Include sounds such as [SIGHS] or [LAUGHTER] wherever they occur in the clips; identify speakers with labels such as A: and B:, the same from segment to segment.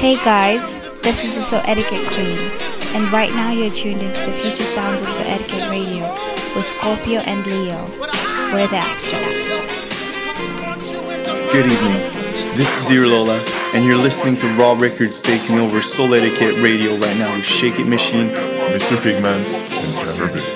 A: Hey guys, this is the Soul Etiquette Queen, and right now you're tuned into the future sounds of Soul Etiquette Radio with Scorpio and Leo. We're the abstracts.
B: Good evening. This is Dear Lola, and you're listening to Raw Records taking over Soul Etiquette Radio right now with Shake It Maschine,
C: Mr. Pigman, and Kaaner Bay.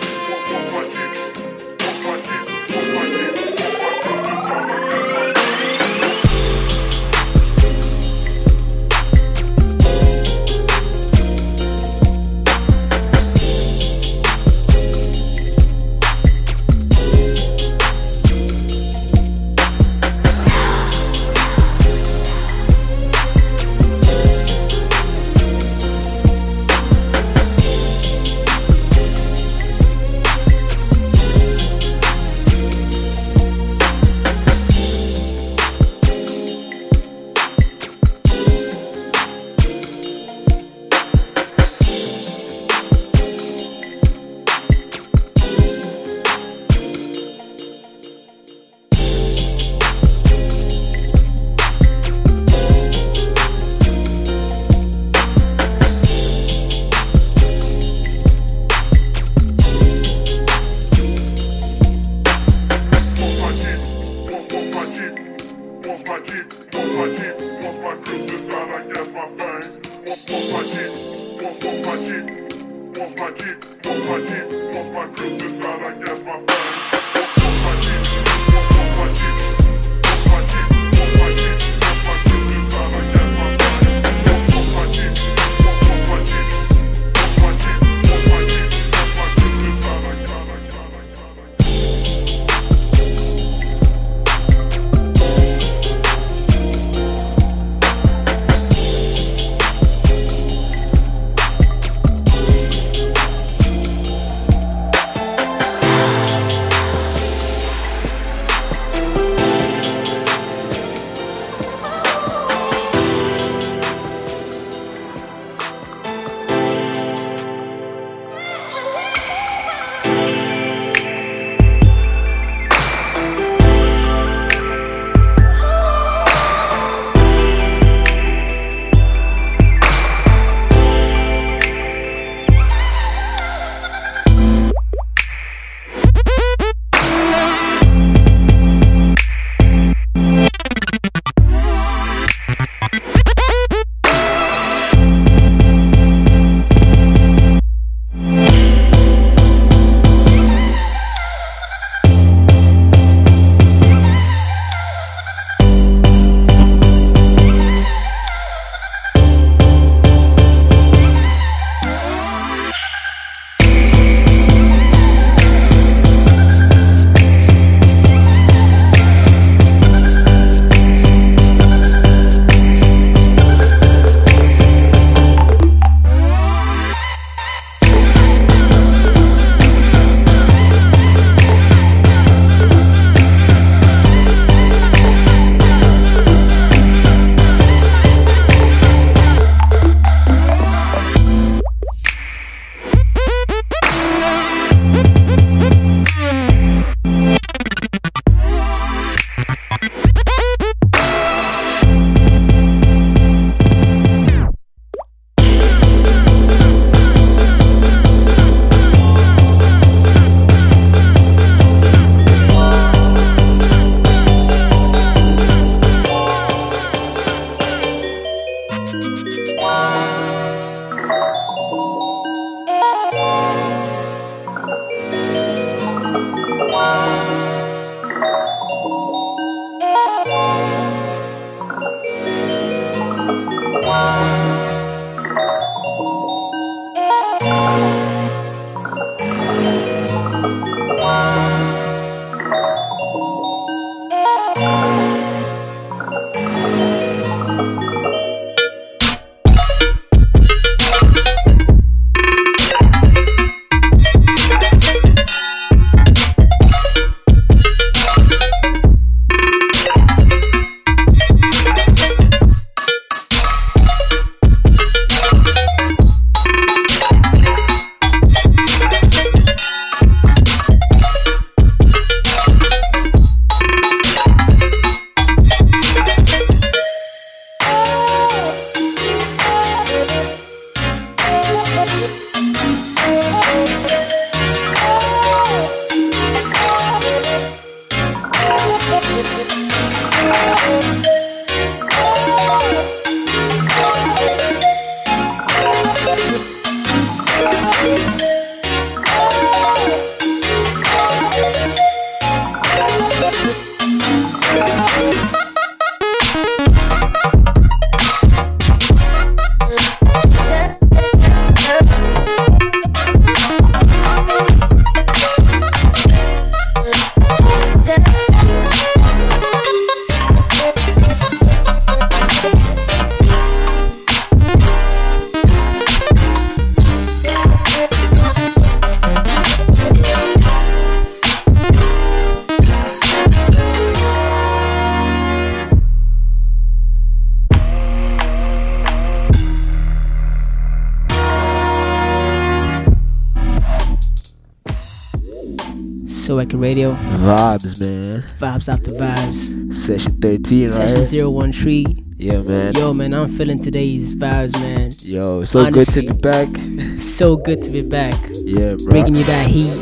D: Vibes, man.
E: Vibes after vibes.
D: Session 13,
E: Session
D: right?
E: 013.
D: Yeah, man.
E: Yo, man, I'm feeling today's vibes, man.
D: Yo, so
E: Honestly.
D: good to be back.
E: So good to be back.
D: Yeah, bro.
E: Bringing you that heat.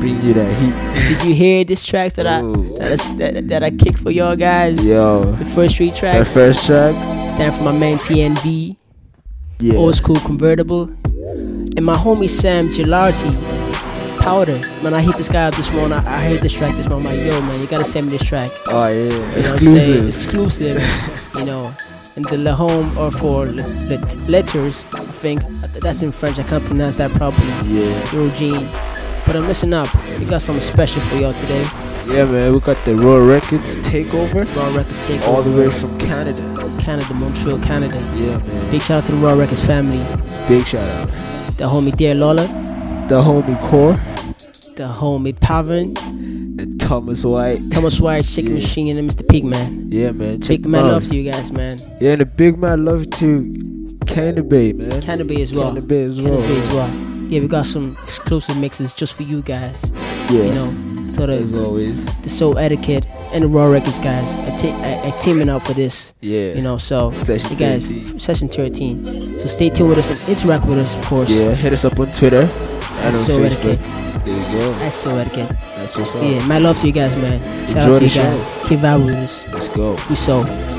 D: Bring you that heat.
E: Did you hear these tracks that I that I, that, that I kicked for y'all guys?
D: Yo,
E: The first three tracks.
D: first track.
E: Stand for my man TNV.
D: Yeah.
E: Old school convertible. And my homie Sam Gilardi. Powder. Man, I hit this guy up this morning. I, I heard this track this morning. I'm like, yo, man, you gotta send me this track.
D: Oh, yeah.
E: You know what I'm saying?
D: Exclusive.
E: Exclusive. you know. And the Le Home or for le- let- letters, I think. That's in French. I can't pronounce that properly.
D: Yeah.
E: Eugene. But I'm listen up. We got something special for y'all today.
D: Yeah, man. We got the Raw Records takeover.
E: Raw Records takeover.
D: All the way from Canada.
E: Canada, Montreal, Canada.
D: Yeah, man.
E: Big shout out to the Raw Records family.
D: Big shout out.
E: The homie Dear Lola.
D: The homie Core
E: The homie Pavan.
D: and Thomas White.
E: Thomas White, Chicken
D: Yeah.
E: Machine, and Mr. Pigman.
D: Yeah, man. Check
E: Big man love to you guys, man.
D: Yeah, and a big man love to Kaaner Bay, man.
E: Kaaner Bay as well.
D: Kaaner Bay as well.
E: Bay as well. Yeah, we got some exclusive mixes just for you guys.
D: Yeah.
E: You know, so
D: as always.
E: the Soul Etiquette and the Raw Records guys are, ta- are, are teaming up for this.
D: Yeah.
E: You know, so
D: Session
E: you guys,
D: 13.
E: session 13. So stay tuned with us and interact with us, of course.
D: Yeah, hit us up on Twitter and on
E: So
D: Facebook.
E: Etiquette.
D: There you go.
E: That's Soul Etiquette.
D: That's what's up.
E: Yeah, my love to you guys, man. Shout
D: Enjoy
E: out to you guys. Keep vibing with us.
D: Let's go.
E: We so.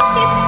F: Just
E: keep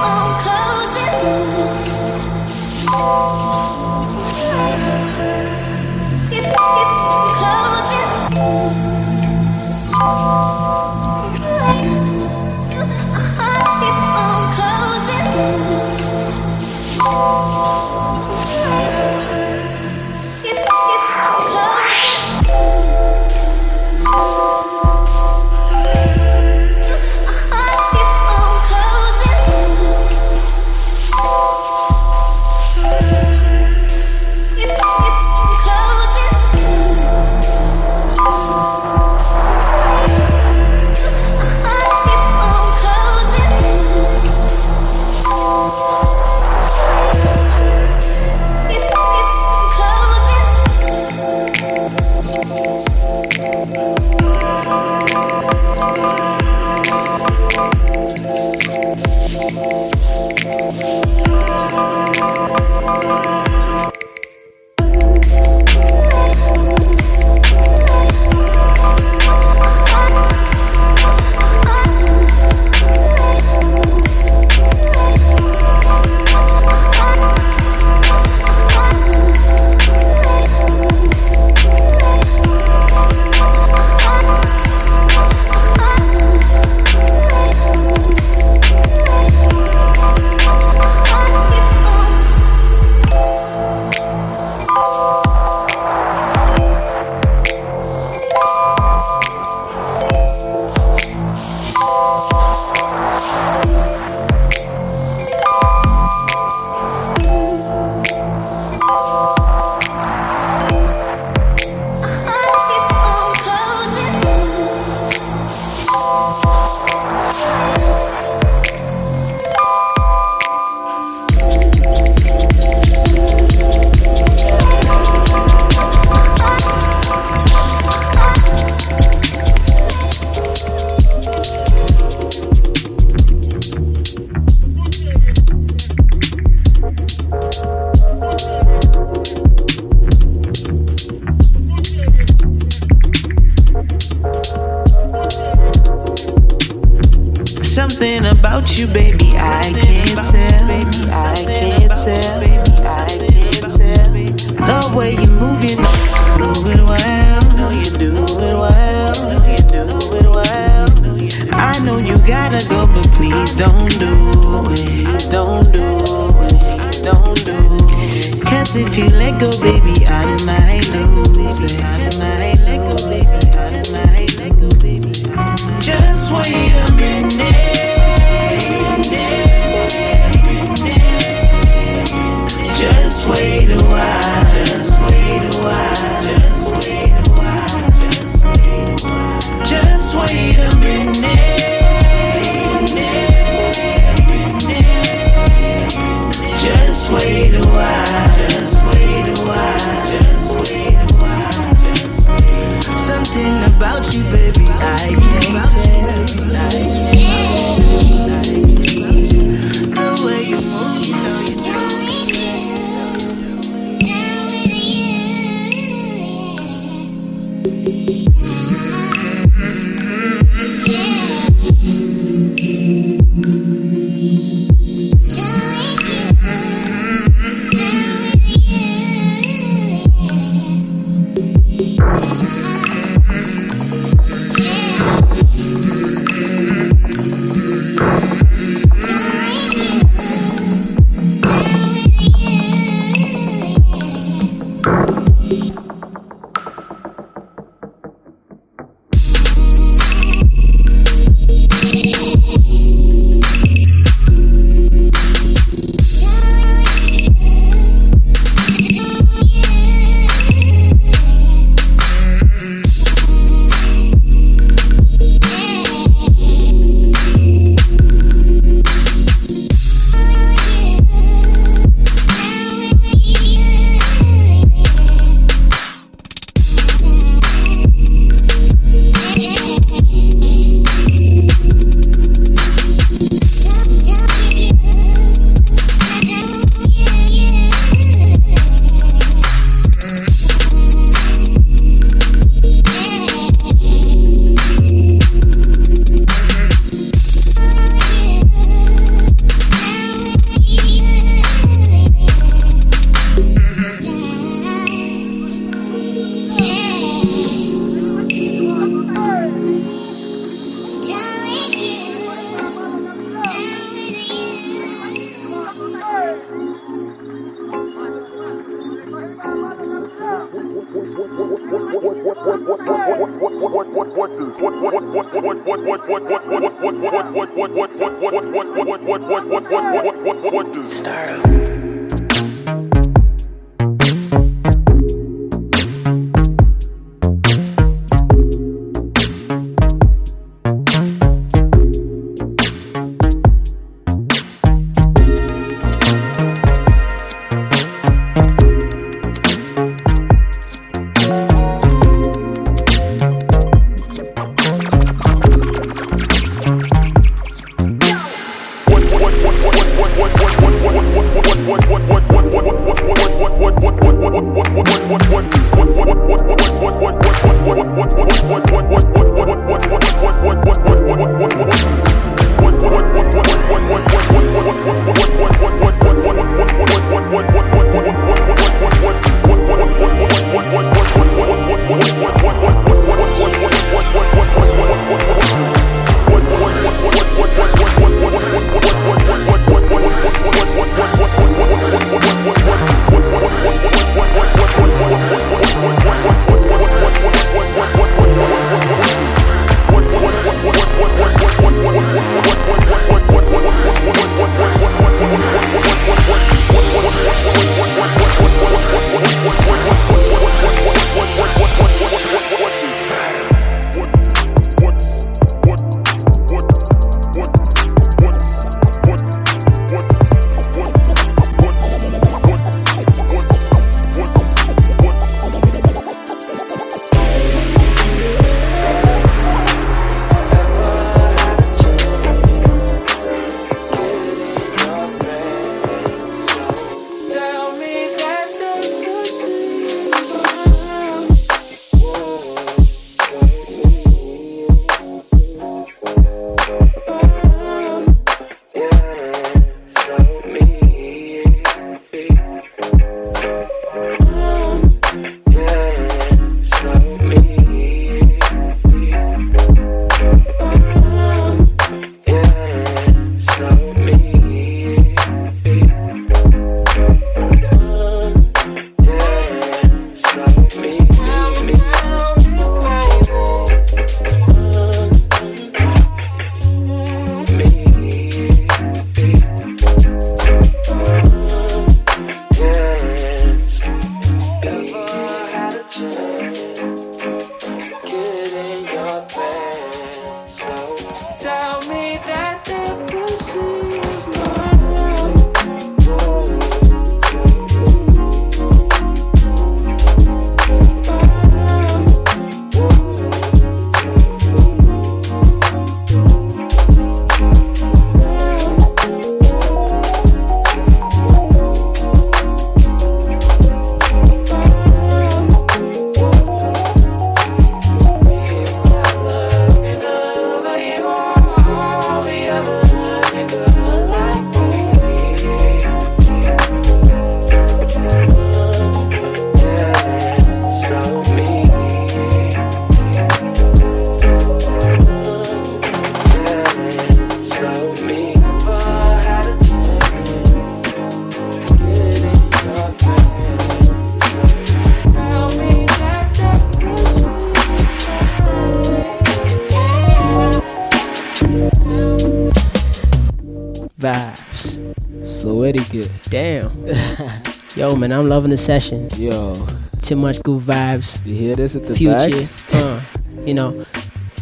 E: I'm loving the session.
D: Yo,
E: Too much good vibes.
D: you hear this at the
E: Future.
D: back?
E: Uh, you know.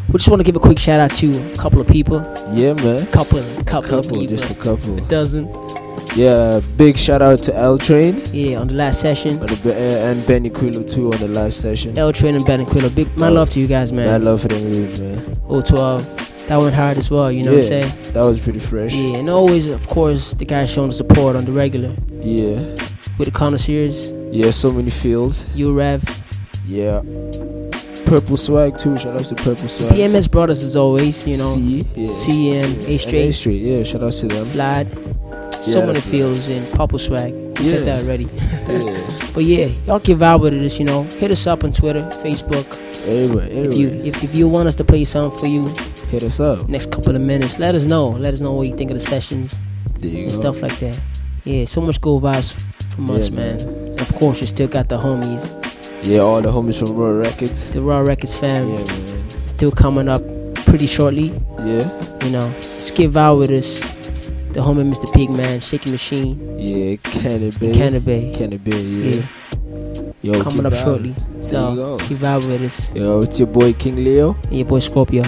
E: We just want to give a quick shout out to a couple of people.
D: Yeah, man.
E: Couple, couple,
D: Couple,
E: people.
D: just a couple.
E: a dozen.
D: Yeah, big shout out to L Train
E: Yeah, on the last session.
D: uh, and Benny Quillo too on the last session.
E: L Train and Ben and Quillo. Big my
D: Oh.
E: love to you guys, man.
D: I love for them moves, man.
E: 012. That went hard as well, you know what I'm saying?
D: That was pretty fresh.
E: Yeah, and always, of course, the guys showing support on the regular.
D: Yeah,
E: With the connoisseurs,
D: yeah. So many fields.
E: you Rev,
D: Yeah. Purple swag too. Shout out to Purple swag.
E: PMS Brothers as always, you know.
D: C, yeah.
E: C and A
D: And A
E: Straight,
D: Straight. Yeah, shout out to them.
E: Flat.
D: Yeah,
E: so many fields in Purple Swag. You said that already. [LAUGHS]
D: Yeah.
E: But yeah, y'all can vibe with this, you know. Hit us up on Twitter, Facebook.
D: Anyway,
E: If you if, if you want us to play something for you
D: hit us up.
E: next couple of minutes, let us know. Let us know what you think of the sessions
D: There you
E: and
D: go.
E: stuff like that. Yeah, so much good vibes from
D: Yeah,
E: us, man. And of course, we still got the homies,
D: Yeah, all the homies from Raw Records.
E: the Raw Records fam,
D: Yeah, man.
E: still coming up pretty shortly.
D: Yeah,
E: You know, just get vibe with us. The homie Mr. Pigman, Shake It Maschine,
D: yeah. Kaaner Bay.
E: Kaaner Bay.
D: Kaaner Bay. Yeah.
E: Yeah,
D: Yo,
E: coming up shortly. So keep vibe with us.
D: Yo, it's your boy King Leo.
E: And your boy Scorpio.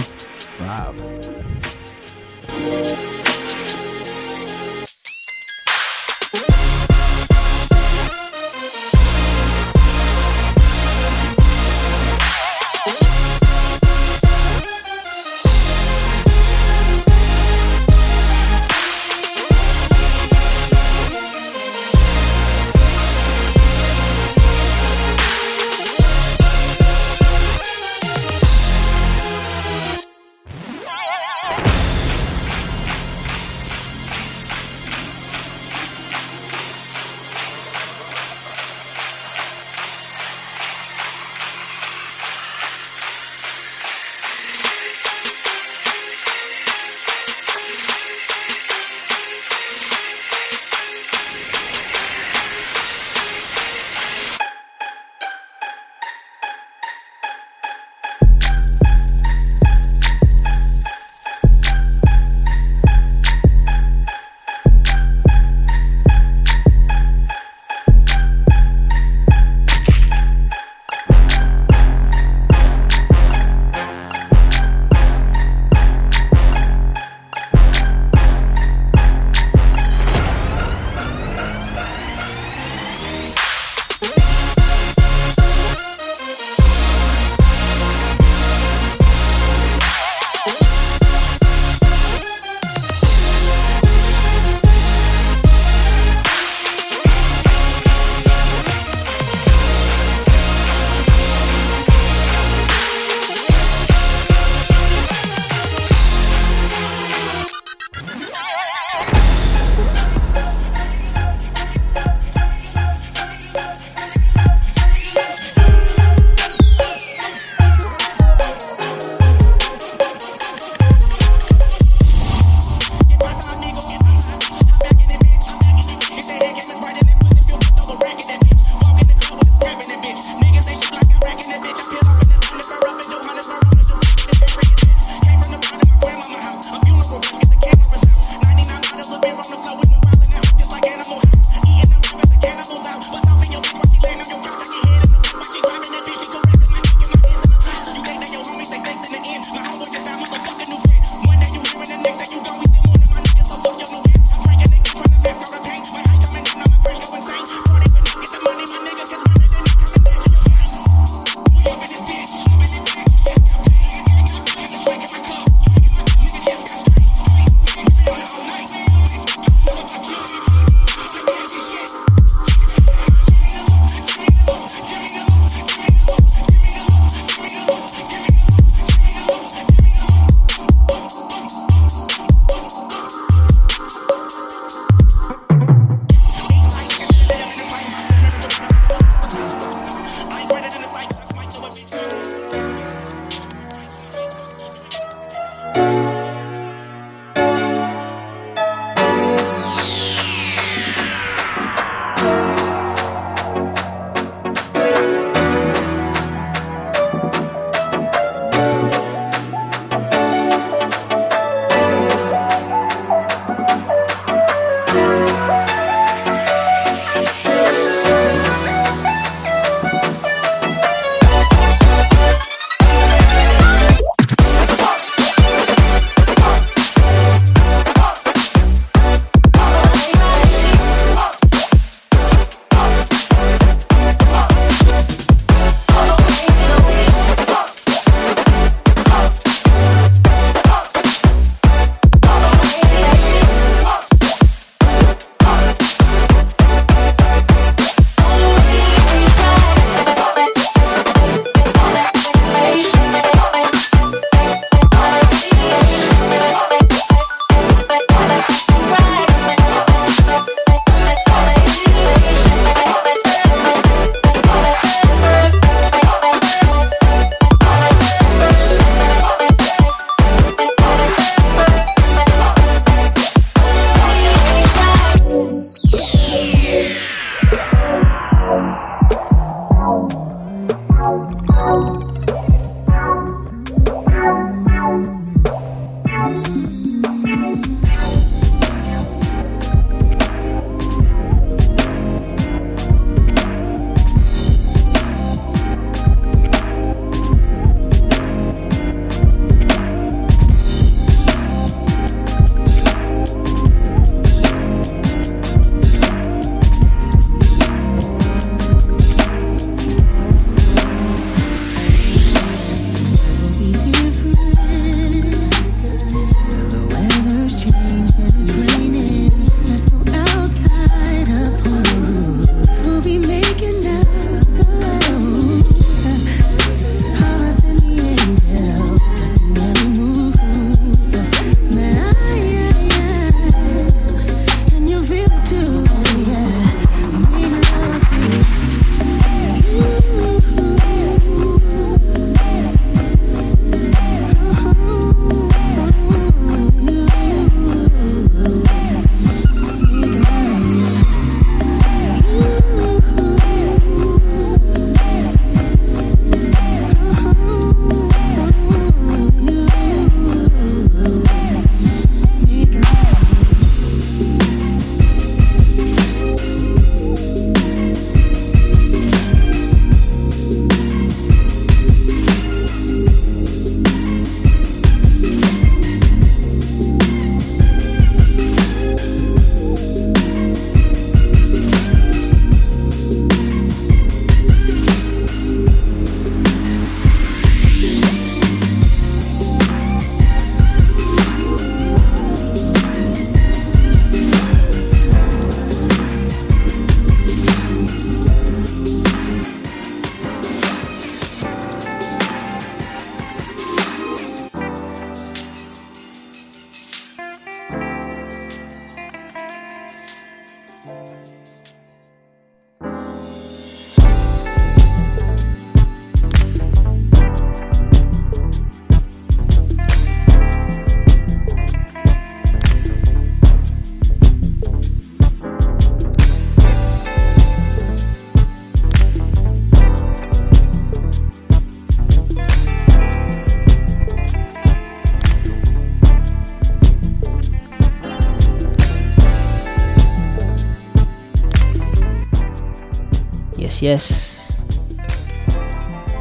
E: Yes.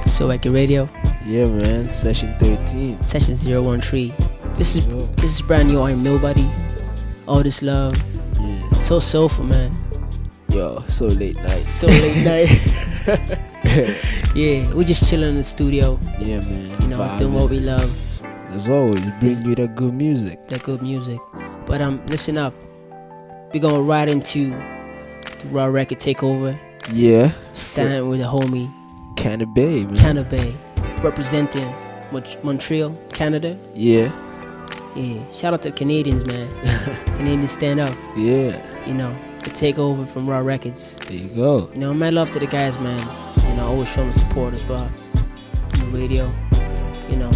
E: So your radio,
D: Yeah, man. Session 13.
E: session 013. This is
D: Yo.
E: this is brand new. I'm nobody. All this love,
D: Yeah.
E: so soulful, man.
D: Yo, so late night.
E: So late night. [LAUGHS] yeah, we just chilling in the studio.
D: Yeah, man.
E: You know,
D: Vibing.
E: doing what we love,
D: As always, bring you that good music.
E: that good music. But um, listen up. We're gonna ride into the raw record takeover.
D: Yeah.
E: Stand with the homie
D: Kaaner Bay, man.
E: Kaaner Bay, representing Montreal, Canada.
D: yeah.
E: Yeah, shout out to Canadians, man. [LAUGHS] Canadians stand up.
D: Yeah.
E: You know, the takeover from Raw Records.
D: There you go.
E: You know, my love to the guys, man. You know, always showing support as well. On the radio, you know.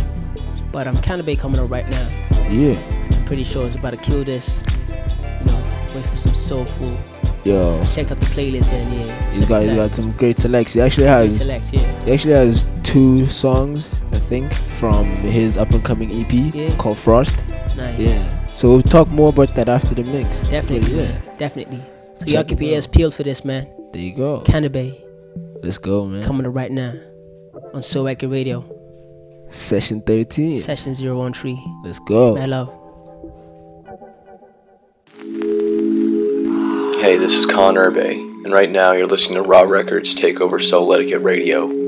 E: But I'm Kaaner Bay coming up right now.
D: Yeah.
E: I'm pretty sure it's about to kill this. You know, wait for some soulful.
D: Yo.
E: Check out the playlist and yeah.
D: He's got, he's got some great selects. He actually
E: Great
D: has
E: select, yeah.
D: he actually has two songs, I think, from his up and coming EP
E: Yeah.
D: called Frost.
E: Nice.
D: Yeah. So we'll talk more about that after the mix.
E: Definitely,
D: yeah.
E: Definitely. So
D: Check
E: y'all keep your ears peeled for this, man.
D: There you go.
E: Kaaner Bay
D: Let's go, man.
E: coming up right now on Soul Etiquette Radio.
D: Session 13.
E: Session 013.
D: Let's go.
E: My love.
B: Hey, this is Kaaner Bay, and right now you're listening to Raw Records take over Soul Etiquette Radio.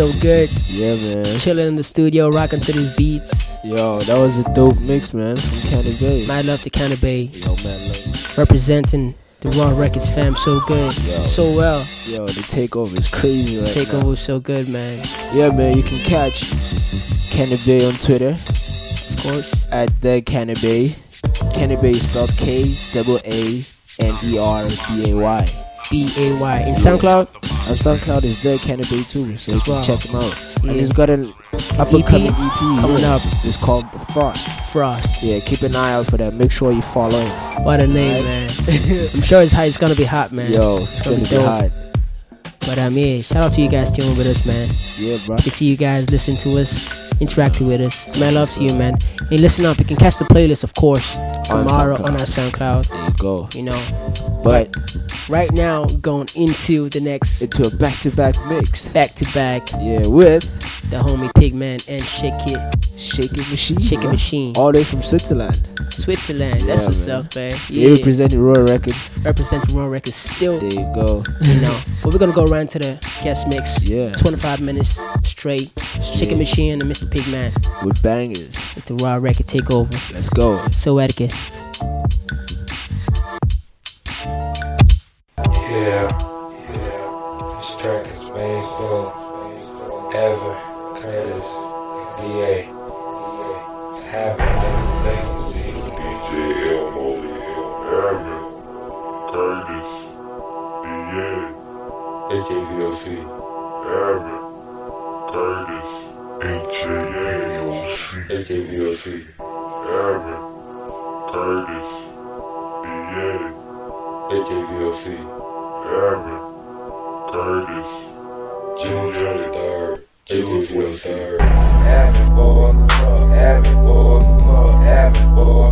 E: So good.
D: Yeah, man.
E: Chilling in the studio, rocking to these beats.
D: Yo, that was a dope mix, man, from Kaaner Bay.
E: My love to Kaaner Bay,
D: Yo, man, like,
E: representing the Raw Records fam so good,
D: Yo.
E: so well.
D: yo, the takeover is crazy right now.
E: Takeover was so good, man.
D: Yeah, man, you can catch Kaaner Bay on Twitter
E: Of course.
D: at the Kaaner Bay. Kaaner Bay is spelled K double A N E R B A Y.
E: B A Y. In SoundCloud,
D: On SoundCloud is Kaaner Bay too, so you can check him out.
E: Yeah.
D: And he's got an up and coming EP
E: coming
D: yeah.
E: up.
D: It's called The Frost.
E: Frost.
D: Yeah, keep an eye out for that. Make sure you follow him.
E: What a name,
D: Right.
E: man. [LAUGHS] I'm sure it's hot. It's gonna be hot, man.
D: Yo, it's
E: gonna
D: gonna
E: be
D: be hot.
E: But um, yeah, shout out to you guys tuning with us, man.
D: Yeah, bro.
E: to see you guys listen to us, interacting with us. Man, love to you, man. Hey, listen up. You can catch the playlist, of course, tomorrow on,
D: SoundCloud.
E: our SoundCloud.
D: There you go.
E: You know,
D: But
E: right now going into the next
D: into a back-to-back mix.
E: back to back,
D: Yeah, with
E: the homie Pigman and Shake It,
D: Shaking Machine.
E: Shaking
D: man.
E: Machine,
D: All the way from Switzerland.
E: Switzerland. That's
D: Yeah,
E: what's
D: man.
E: up, man. Yeah,
D: representing Royal Records.
E: representing Raw Records still.
D: There you go.
E: You know, but we're gonna go around to the guest mix.
D: Yeah.
E: 25 minutes straight. Shaking
D: Yeah.
E: Machine and Mr. Pigman.
D: With bangers.
E: It's the Raw Record takeover.
D: Let's go.
E: Soul Etiquette.
G: Yeah, yeah. This track is made for Ever, Curtis, DA. Have a nigga vacancy.
C: DJ Elmo, Evan, Curtis, DA,
G: HAVOC.
C: Evan, Curtis,
G: HAVOC.
C: Evan, Curtis, DA. Evan, Curtis,
G: June 23rd.
C: June
G: June
C: 23rd.
G: 23rd. Have it, boy. Boy. Have it, boy. Have it, boy.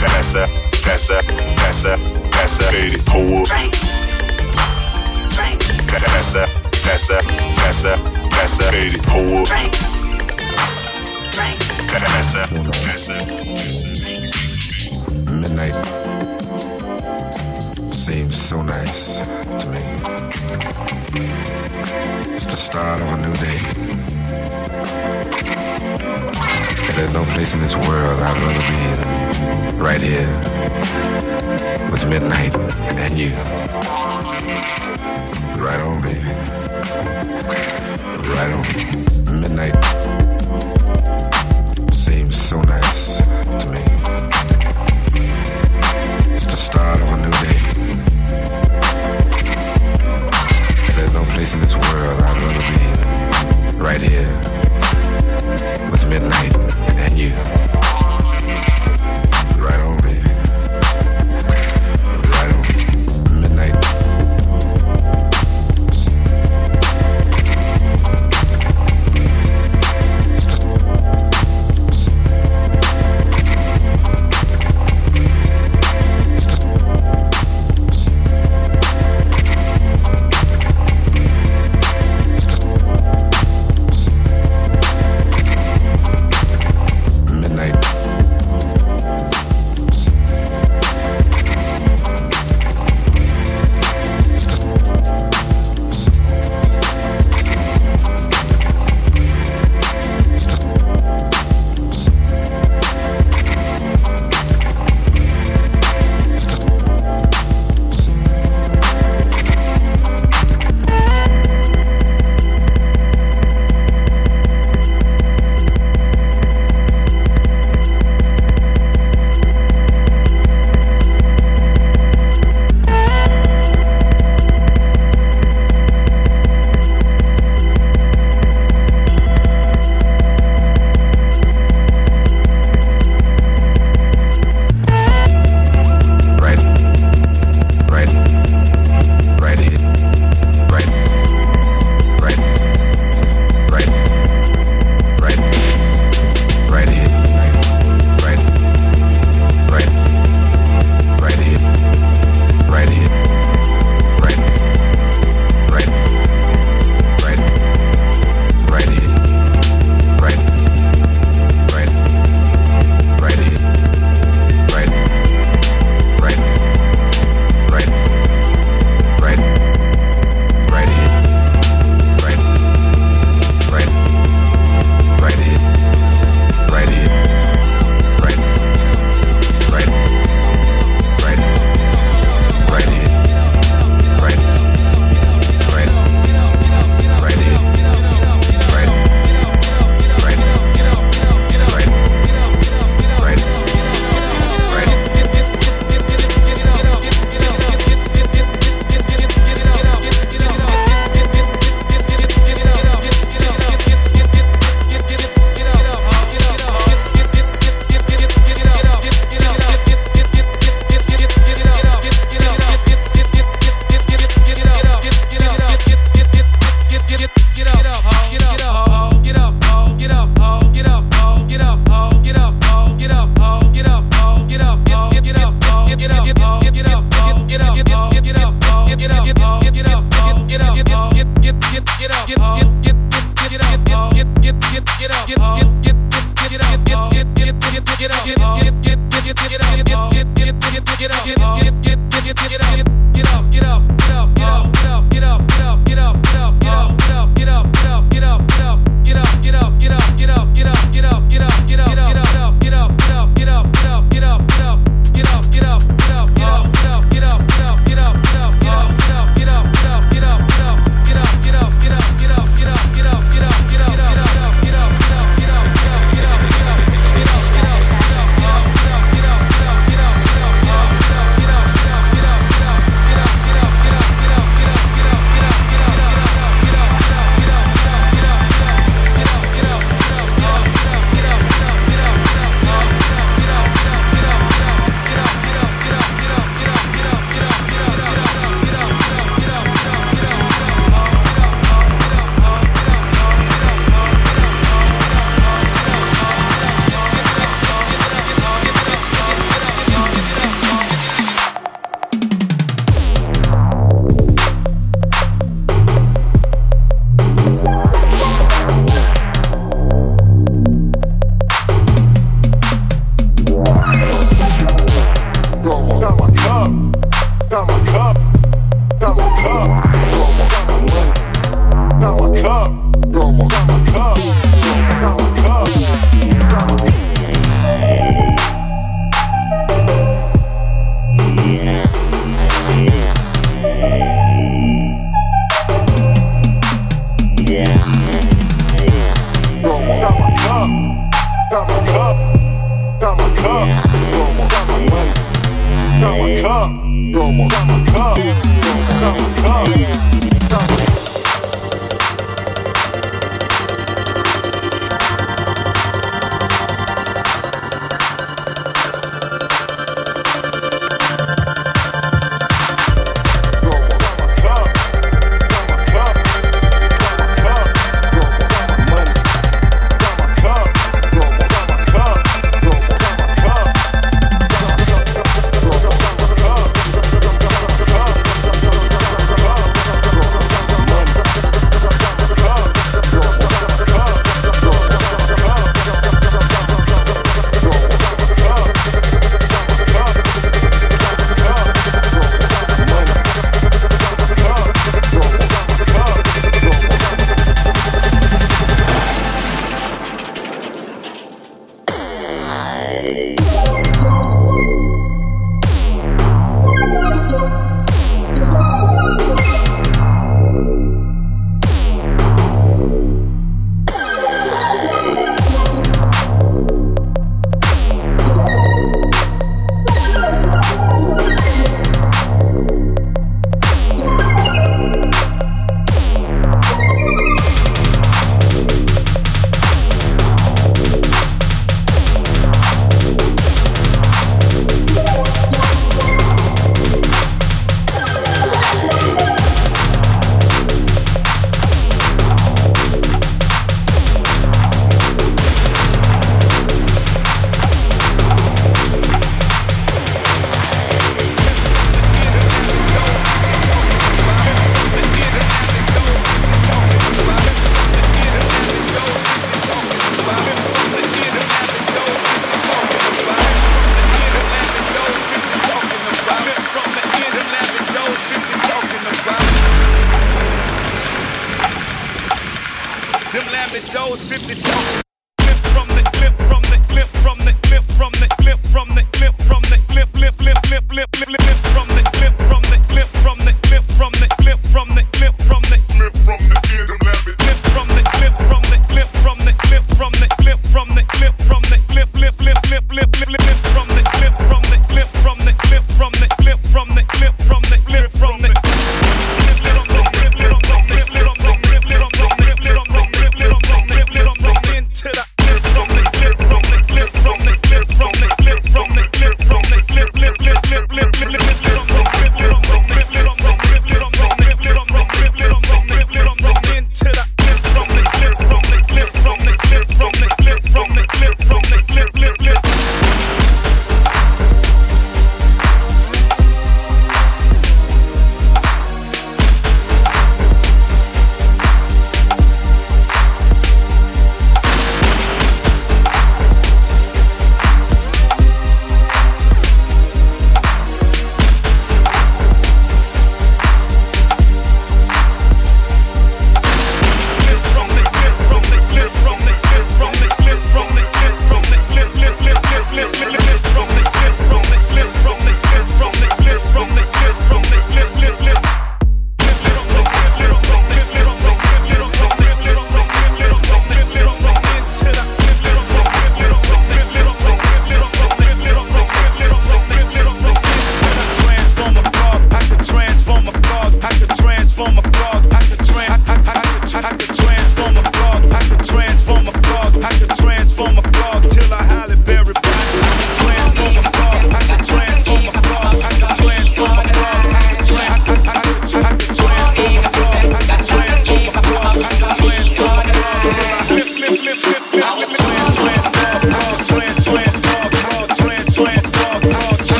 H: That's a, that's a, that's a, that's a faded pool. That's a, that's a, that's a, that's a faded pool. That's a, that's a,
I: Midnight. Seems so nice to me. It's the start of a new day. There's no place in this world I'd rather be than right here with midnight and you. Right on, baby. Right on. Midnight seems so nice to me. It's the start of a new day. There's no place in this world I'd rather be than right here with midnight and you.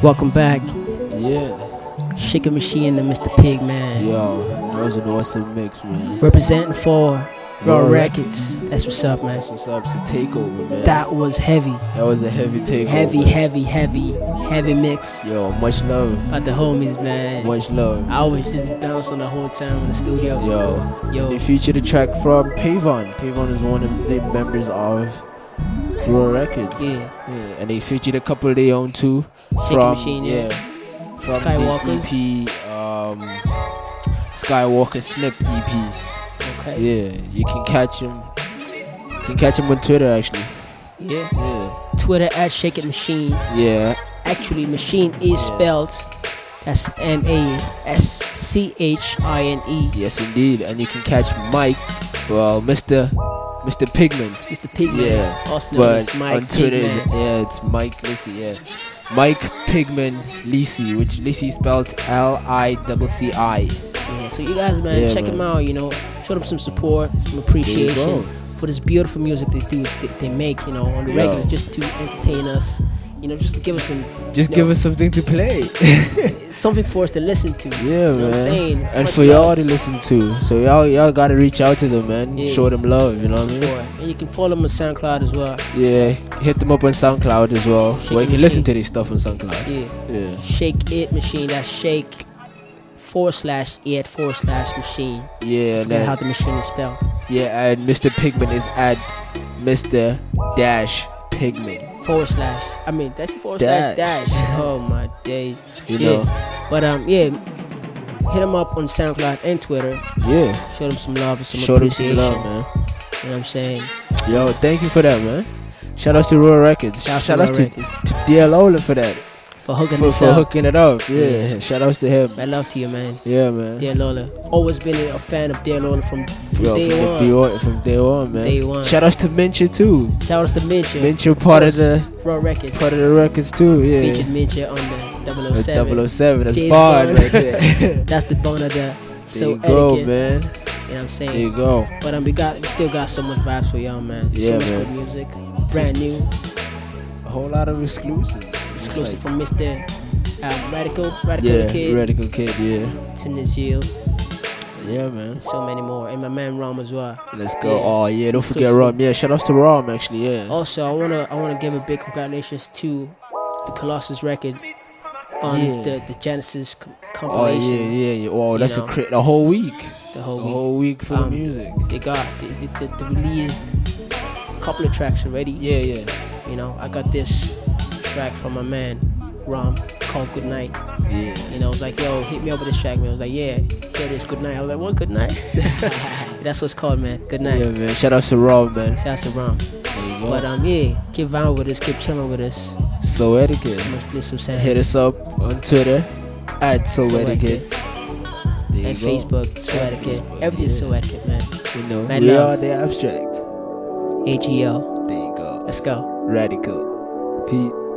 E: Welcome back.
D: Yeah.
E: Shake It Maschine and Mr. Pigman.
D: Yo, that was an awesome mix, man.
E: Representing for Raw Records. That's what's up, man.
D: That's what's up. It's a takeover, man.
E: That was heavy.
D: That was a heavy takeover.
E: Heavy, heavy, heavy, heavy mix.
D: Yo, much love.
E: About the homies, man.
D: Much love.
E: I always just bounce on the whole time in the studio.
D: Yo,
E: Yo.
D: And they featured a track from Pavon. Pavon is one of the members of Raw Records.
E: Yeah.
D: yeah. And they featured a couple of their own too.
E: Shaky
D: from
E: Machine, yeah.
D: from
E: Skywalkers.
D: the EP, um, Skywalker Snip EP.
E: Okay.
D: Yeah, you can catch him. You can catch him on Twitter actually.
E: Yeah.
D: Yeah.
E: Twitter at Shake It Maschine.
D: Yeah.
E: Actually, machine is spelled. That's M A S C H I N E.
D: Yes, indeed. And you can catch Mike, well, Mr. Mr. Pigman.
E: Mr. Pigman.
D: Yeah.
E: Also known
D: but
E: as Mike
D: on Twitter, is,
E: Pigman.
D: yeah, it's Mike Licci. Yeah. Mike Pigman Licci, which Licci spelled L I C C I.
E: Yeah, so you guys, man,
D: Yeah,
E: check
D: man.
E: them out. You know, show them some support, some appreciation for this beautiful music they do, they, they make. You know, on the
D: Yo.
E: regular, just to entertain us. You know, just give us some,
D: Just
E: you
D: give
E: know,
D: us something to play. [LAUGHS]
E: something for us to listen to.
D: Yeah,
E: you know
D: man.
E: what I'm saying? It's
D: and for y'all to listen to. So y'all y'all gotta reach out to them, man.
E: Yeah.
D: Show them love, you know what I mean?
E: And you can follow them on SoundCloud as well.
D: Yeah, hit them up on SoundCloud as well.
E: Shake
D: where you can listen to this stuff on SoundCloud.
E: Yeah.
D: Yeah.
E: Shake It Maschine. That's shake forward slash it forward slash machine.
D: Yeah,
E: Forget how the machine is spelled.
D: Yeah, and Mr. Pigman is at Mr. Dash Pigman.
E: Forward slash. I mean, that's the forward slash
D: Dash.
E: dash. Oh my days.
D: You
E: yeah.
D: know.
E: But um, yeah. Hit them up on SoundCloud and Twitter.
D: Yeah.
E: Show them some love and some
D: Show them some
E: appreciation.
D: love, man.
E: You know what I'm saying?
D: Yo, thank you for that, man. Shout out to Royal Records.
E: Shout out to
D: Shout out to, to Dear Lola for that.
E: For hooking
D: for, for
E: up.
D: hooking it up. Yeah.
E: Yeah.
D: Shout outs to him.
E: I love to you, man.
D: Yeah, man.
E: Dear Lola. Always been a fan of Dear Lola from, from
D: Yo,
E: day
D: from,
E: one.
D: Day one, from day one, man.
E: Day one.
D: Shout outs to Mincha too.
E: Shout outs to Mincha.
D: Mincha part of the
E: Raw Records.
D: part of the records too. Yeah.
E: Featured Mincha on the
D: The
E: 007.
D: 007, that's bard right there. [LAUGHS]
E: that's the bone of the so
D: you go,
E: etiquette.
D: man.
E: You know what I'm saying?
D: There you go.
E: But um, we got we still got so much vibes for y'all, man.
D: Yeah,
E: so much
D: man.
E: good music, brand new,
D: A whole lot of exclusives.
E: Exclusive from Mr. Um, Radical, Radical
D: Yeah,
E: Kid,
D: Radical Kid, yeah.
E: to Nazil,
D: Yeah, man.
E: so many more, and my man Rom as well.
D: Let's go. Oh yeah, don't forget. Rom. Yeah, shout outs to Rom actually, yeah.
E: Also, I wanna I wanna give a big congratulations to the Colossus Records on
D: Yeah.
E: the the Genesis com-
D: Oh
E: compilation.
D: yeah, yeah, yeah. Wow,
E: you
D: that's
E: know.
D: a cra- the whole week.
E: The whole
D: The
E: week.
D: whole week for
E: Um,
D: the music.
E: They got they, they, they, they released a couple of tracks already.
D: Yeah, yeah.
E: You know, I got this track from my man Rom called Good Night.
D: Yeah.
E: You know, I was like, yo, hit me up with this track, man. I was like, yeah, here it is, Good Night. I was like, what, Good Night? [LAUGHS] That's what's called, man. Good Night.
D: Yeah, man. Shout out to Rom, man.
E: Shout out to Rom.
D: There you go.
E: But um, yeah, keep vibing with us, keep chilling with us.
D: Soul Etiquette.
E: So much blissful sound.
D: Hit us up on Twitter at so,
E: Soul
D: Etiquette.
E: And
D: go.
E: Facebook, so
D: And
E: etiquette.
D: Facebook,
E: Everything's
D: yeah.
E: Soul Etiquette, man.
D: You know,
E: Man
D: we
E: love.
D: are the abstract.
E: AGL.
D: There you go.
E: Let's go.
D: Radical. Pete.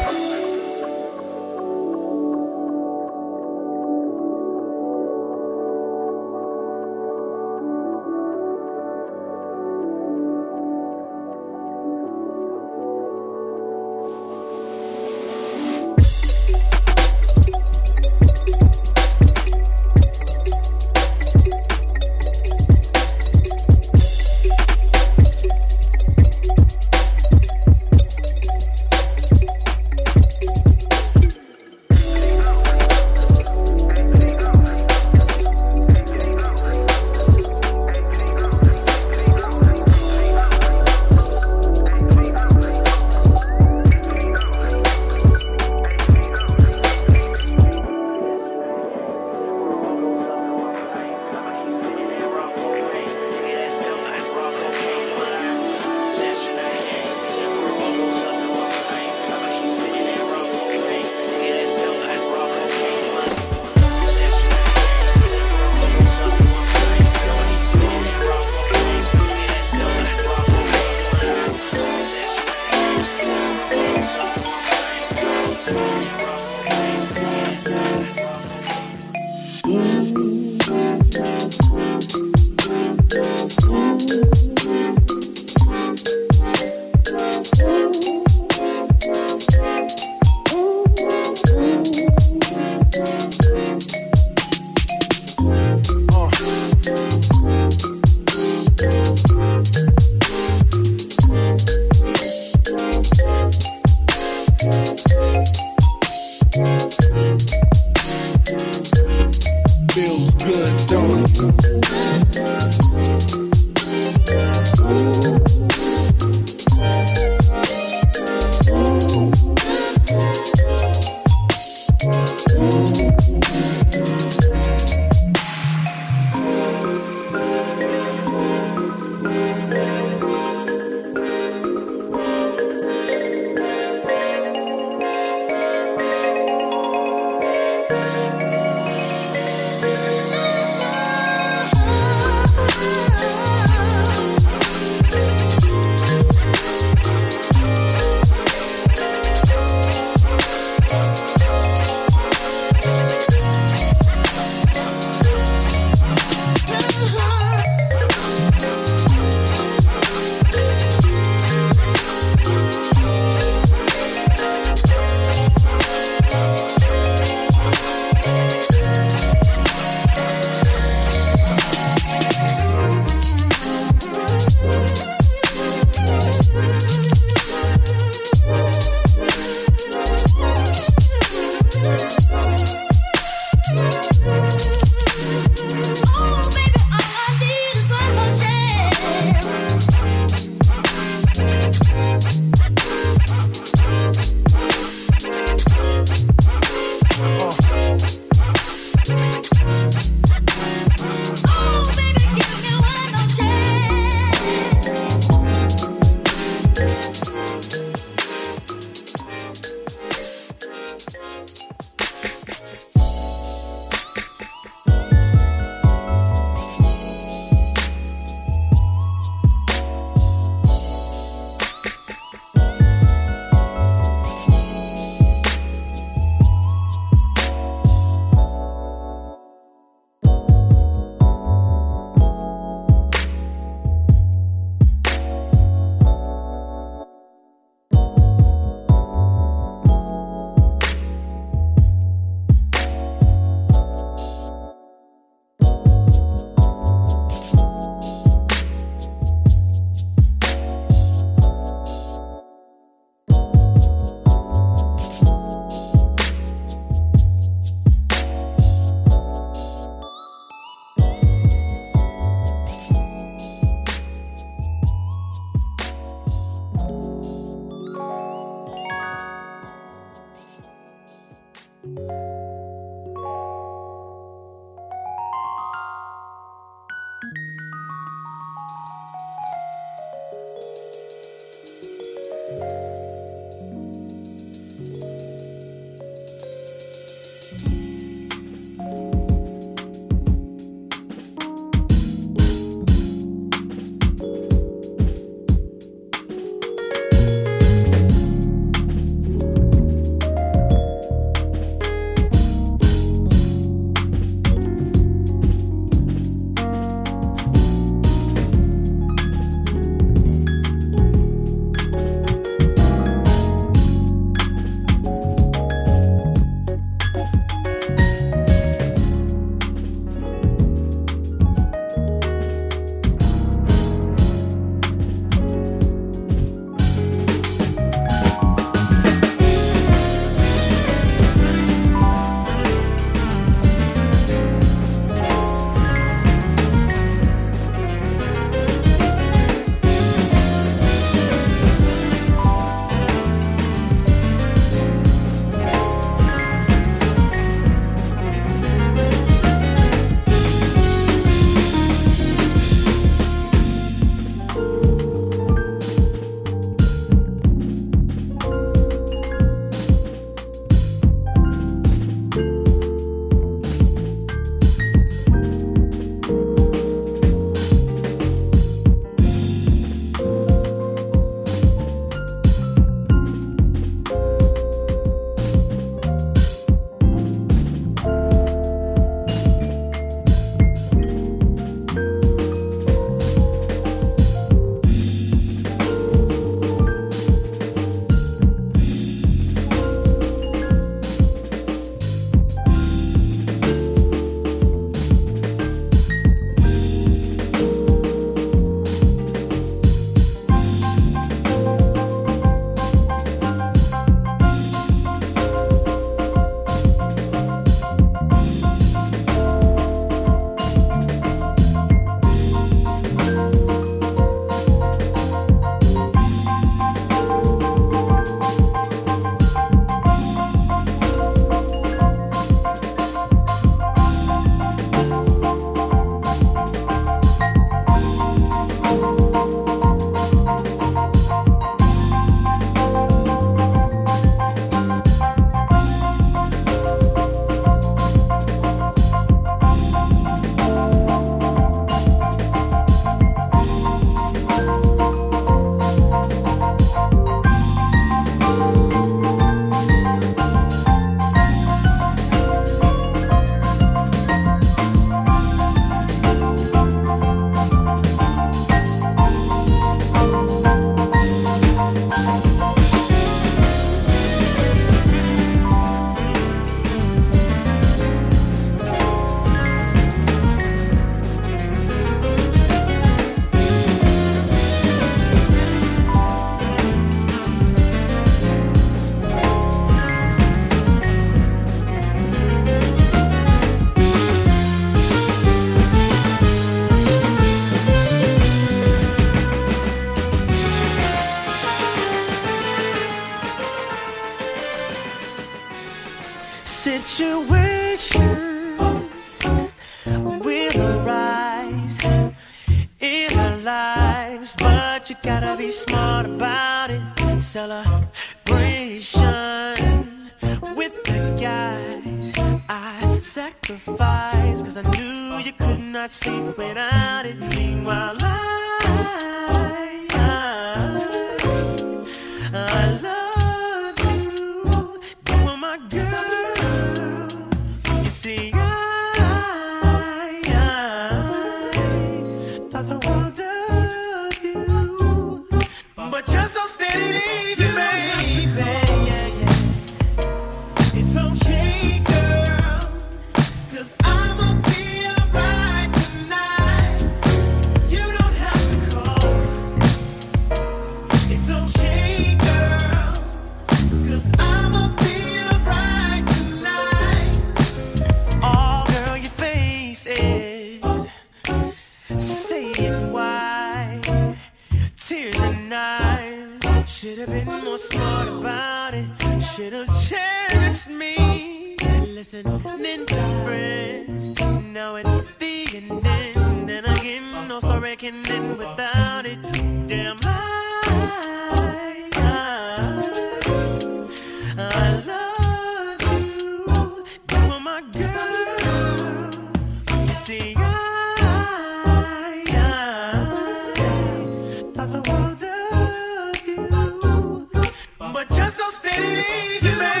F: Leaving, baby.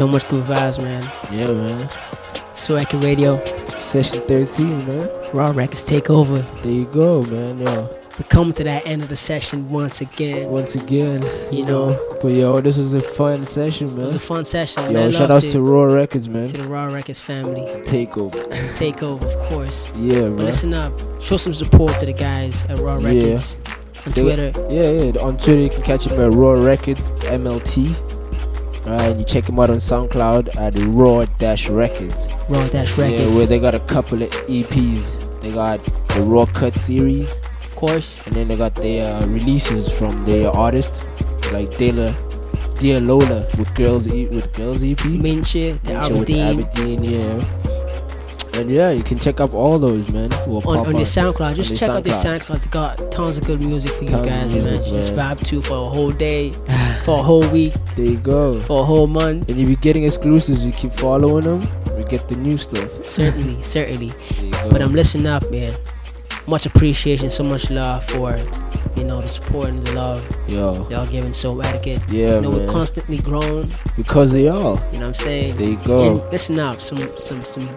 F: So
E: much good vibes, man.
D: Yeah, man.
E: So Radio.
D: Session 13, man.
E: Raw Records take over.
D: There you go, man. Yo.
E: We come to that end of the session once again.
D: Once again,
E: You know.
D: But yo, this was a fun session, man.
E: It was a fun session,
D: Yo,
E: man.
D: shout out to Raw Records, man.
E: To the Raw Records family.
D: Takeover.
E: Takeover, of course.
D: Yeah,
E: But
D: man.
E: listen up. Show some support to the guys at Raw Records. Yeah. On
D: They-
E: Twitter.
D: Yeah, yeah. On Twitter, you can catch him at Raw Records MLT. Alright, and you check them out on SoundCloud at Raw Dash Records.
E: Raw Dash Records.
D: Yeah, where they got a couple of EPs. They got the Raw Cut series,
E: of course,
D: and then they got their uh, releases from their artists like Dela, Dear Lola with Girls E with Girls EP.
E: The
D: Minche with
E: Aberdeen.
D: Aberdeen, yeah. And yeah, you can check out all those, man.
E: On, on their SoundCloud. Just check out the
D: SoundCloud.
E: They got tons of good music for you
D: Tons of
E: guys,
D: music,
E: man. Just vibe to for a whole day, [SIGHS] for a whole week,
D: There you go.
E: for a whole month.
D: And if you're getting exclusives, you keep following them. We get the new stuff.
E: Certainly, [LAUGHS] certainly. But I'm listening up, man. Much appreciation, so much love for you know, the support and the love.
J: Yo.
E: Y'all giving Soul Etiquette.
J: Yeah,
E: You know, we're constantly growing.
J: Because of y'all.
E: You know what I'm saying?
J: There you go.
E: And listen up, some some some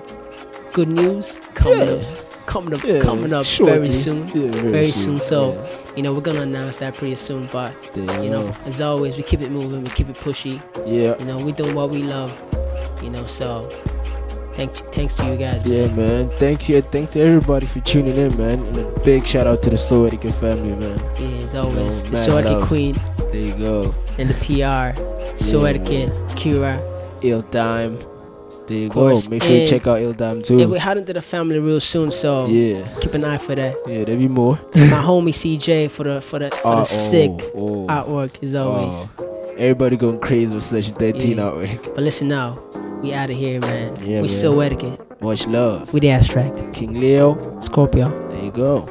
E: good news coming
J: Yeah.
E: up. Coming up
J: Yeah,
E: coming up
J: shortly.
E: very soon.
J: Yeah, very
E: very
J: soon,
E: soon. So, you know, we're gonna announce that pretty soon. But you
J: you
E: know, as always, we keep it moving, we keep it pushy.
J: Yeah.
E: You know, we doing what we love. You know, so thanks thanks to you guys.
J: Yeah, man. Thank you. Thank to everybody for tuning in, man. And a big shout out to the Etiquette family, man.
E: Yeah, as
J: You
E: always,
J: know,
E: the
J: mad
E: Soul Etiquette
J: love.
E: Queen.
J: There you go.
E: And the PR. Etiquette, Kira.
J: Il Dime. There you go. Make sure you check out Il Dime too.
E: Yeah, we're heading to the family real soon, so
J: Yeah.
E: keep an eye for that.
J: Yeah, there'll be more.
E: And my [LAUGHS] homie CJ for the for the for
J: Ah,
E: the
J: oh,
E: sick
J: oh.
E: artwork as always.
J: Oh. Everybody going crazy with Session 13
E: Yeah.
J: artwork.
E: But listen now, we out of here, man.
J: Yeah,
E: we
J: man.
E: Soul Etiquette.
J: Much love.
E: We the abstract.
J: King Leo.
E: Scorpio.
J: There you go.